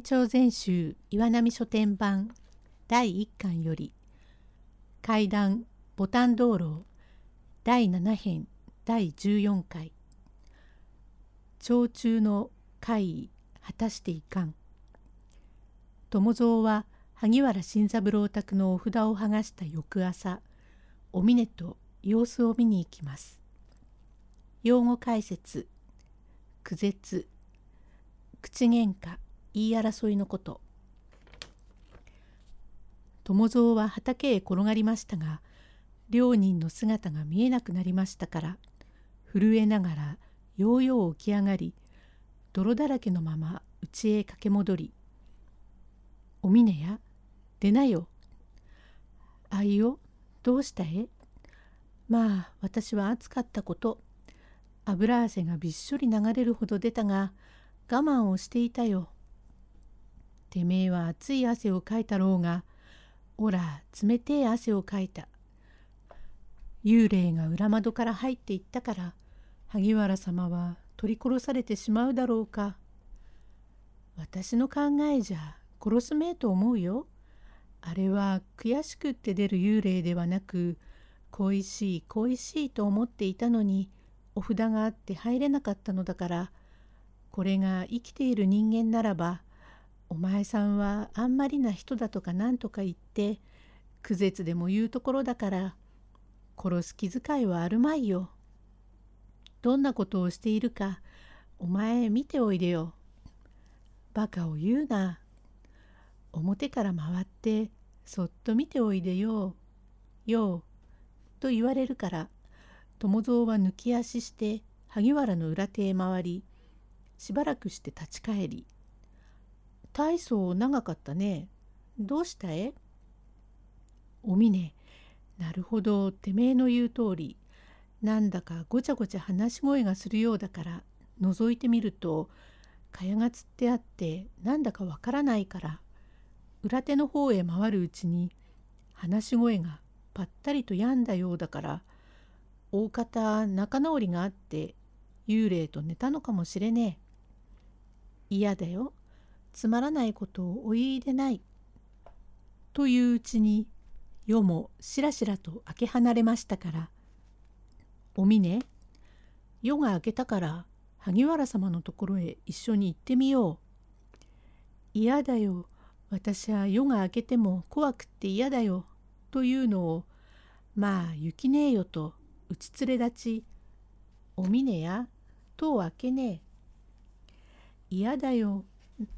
全長全集岩波書店版第1巻より階段ボタン道路第7編第14回町中の会議果たしていかん友蔵は萩原新三郎宅のお札を剥がした翌朝お峰と様子を見に行きます用語解説苦絶口喧嘩言い争いのこと友蔵は畑へ転がりましたが両人の姿が見えなくなりましたから震えながらようよう起き上がり泥だらけのまま家へ駆け戻り「お峰や出なよ」「あいよどうしたえ?」まあ私は暑かったこと油汗がびっしょり流れるほど出たが我慢をしていたよ。てめえは熱い汗をかいたろうが、おら冷てえ汗をかいた。幽霊が裏窓から入っていったから、萩原様は取り殺されてしまうだろうか。私の考えじゃ殺すめえと思うよ。あれは悔しくって出る幽霊ではなく、恋しい恋しいと思っていたのに、お札があって入れなかったのだから、これが生きている人間ならば、お前さんはあんまりな人だとか何とか言って苦絶でも言うところだから殺す気遣いはあるまいよ。どんなことをしているかお前見ておいでよ。バカを言うな。表から回ってそっと見ておいでよ。よう。と言われるから友蔵は抜き足して萩原の裏手へ回りしばらくして立ち返り大層長かったね。どうしたえ？おみね、なるほど、てめえの言う通り、なんだかごちゃごちゃ話し声がするようだから、覗いてみると、蚊帳がつってあってなんだかわからないから、裏手の方へ回るうちに、話し声がぱったりと止んだようだから、大方仲直りがあって幽霊と寝たのかもしれねえ。嫌だよ。つまらないことをお言いでない。といううちに夜もしらしらと明け離れましたから「おみね夜が明けたから萩原様のところへ一緒に行ってみよう」「嫌だよ。私は夜が明けても怖くって嫌だよ」というのを「まあ行きねえよ」とうち連れ立ち「おみねや戸を開けねえ」「嫌だよ。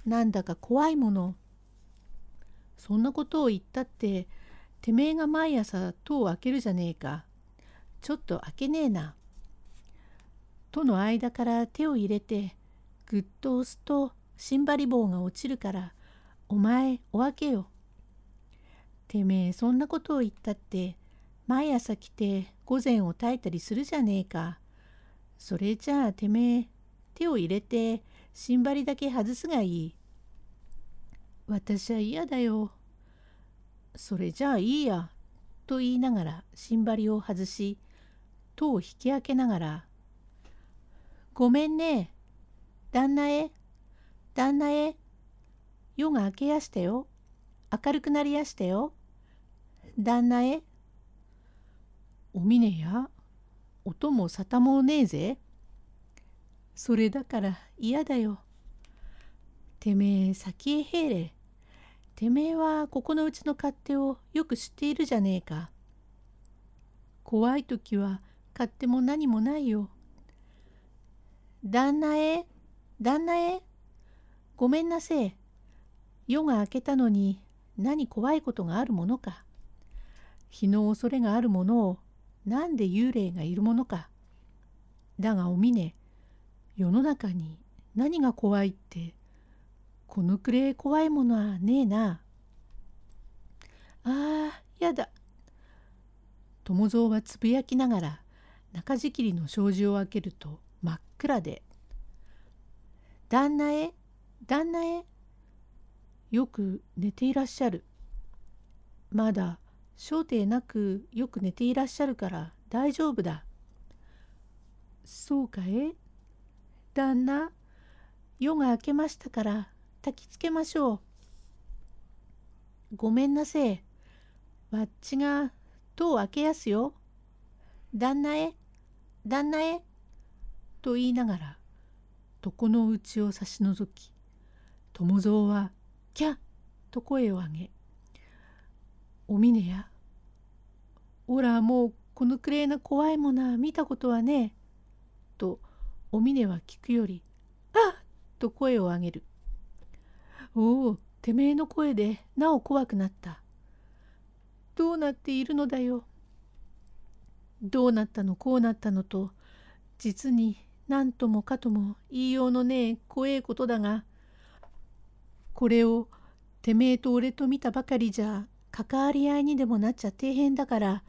なんだか怖いもの。そんなことを言ったって、てめえが毎朝戸を開けるじゃねえか。ちょっと開けねえな。戸の間から手を入れて、ぐっと押すと新張り棒が落ちるから、お前お開けよ。てめえそんなことを言ったって、毎朝来て午前を炊いたりするじゃねえか。それじゃあてめえ手を入れて新張りだけ外すがいい。私は嫌だよ。それじゃあいいや。と言いながら新張りを外し、戸を引き開けながら、ごめんね。旦那へ。旦那へ。夜が明けやしたよ。明るくなりやしたよ。旦那へ。おみねや。音も沙汰もねえぜ。それだから嫌だよ。てめえ先へ入れ。てめえはここのうちの勝手をよく知っているじゃねえか。怖い時は勝手も何もないよ。旦那へ、旦那へ、ごめんなせえ。夜が明けたのに何怖いことがあるものか。日の恐れがあるものをなんで幽霊がいるものか。だがおみね、世の中に何が怖いってこのくれえ怖いものはねえな。ああやだ。友蔵はつぶやきながら中仕切りの障子を開けると真っ暗で「旦那へ旦那へよく寝ていらっしゃる。まだ焦点なくよく寝ていらっしゃるから大丈夫だ。そうかえ？旦那夜が明けましたから焚きつけましょう。ごめんなせえ。わっちが戸を開けやすよ。旦那へ、旦那へ。と言いながら床の内を差し覗き友蔵は「キャッ!」と声を上げ「お峰やおらもうこのくれいな怖いものは見たことはねえ」お峰は聞くより「あっ!」と声を上げる「おおてめえの声でなお怖くなった」「どうなっているのだよ」どうなったの？こうなったのと実に何ともかとも言いようのねえ怖えことだがこれをてめえと俺と見たばかりじゃ関わり合いにでもなっちゃ底辺だから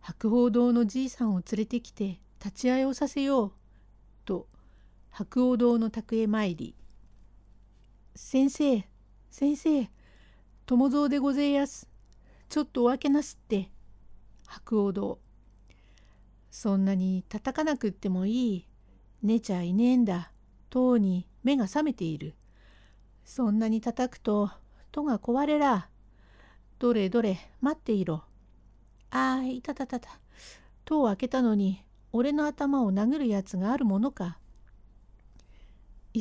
白鳳堂のじいさんを連れてきて立ち会いをさせよう」白鸚堂の宅へ参り「先生先生友蔵でごぜえやすちょっとお分けなすって」白鸚堂そんなに叩かなくってもいい寝ちゃいねえんだ。とうに目が覚めている。そんなに叩くと戸が壊れら。どれどれ待っていろ。ああいたたたた。戸を開けたのに俺の頭を殴るやつがあるものか。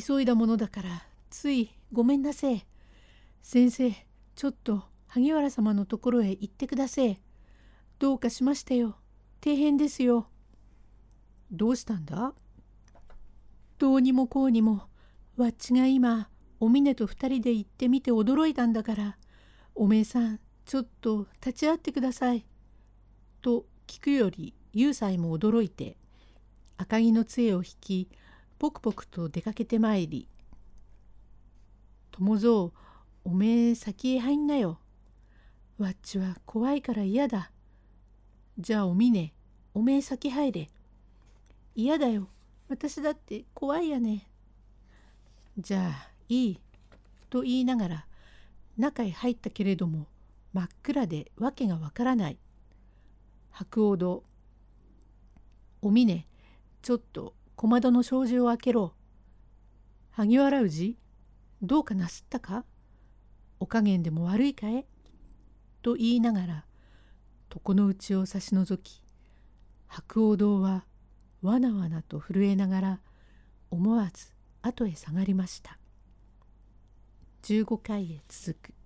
急いだものだからついごめんなせえ。先生ちょっと萩原様のところへ行ってくだせえ。どうかしましたよ。底辺ですよ。どうしたんだ？どうにもこうにもわっちが今お峰と二人で行ってみて驚いたんだからおめえさんちょっと立ち会ってください」と聞くより雄斎も驚いて赤城の杖を引きポクポクと出かけてまいり「友蔵おめえ先へ入んなよ。わっちは怖いから嫌だ。じゃあお峰おめえ先入れ。嫌だよ。私だって怖いやね。じゃあいい。と言いながら中へ入ったけれども真っ暗で訳がわからない。白鸚堂。お峰、ちょっと小窓の障子を開けろ。萩原氏、どうかなすったか？お加減でも悪いかえと言いながら床の内を差し覗き白鸚堂はわなわなと震えながら思わず後へ下がりました。15回へ続く。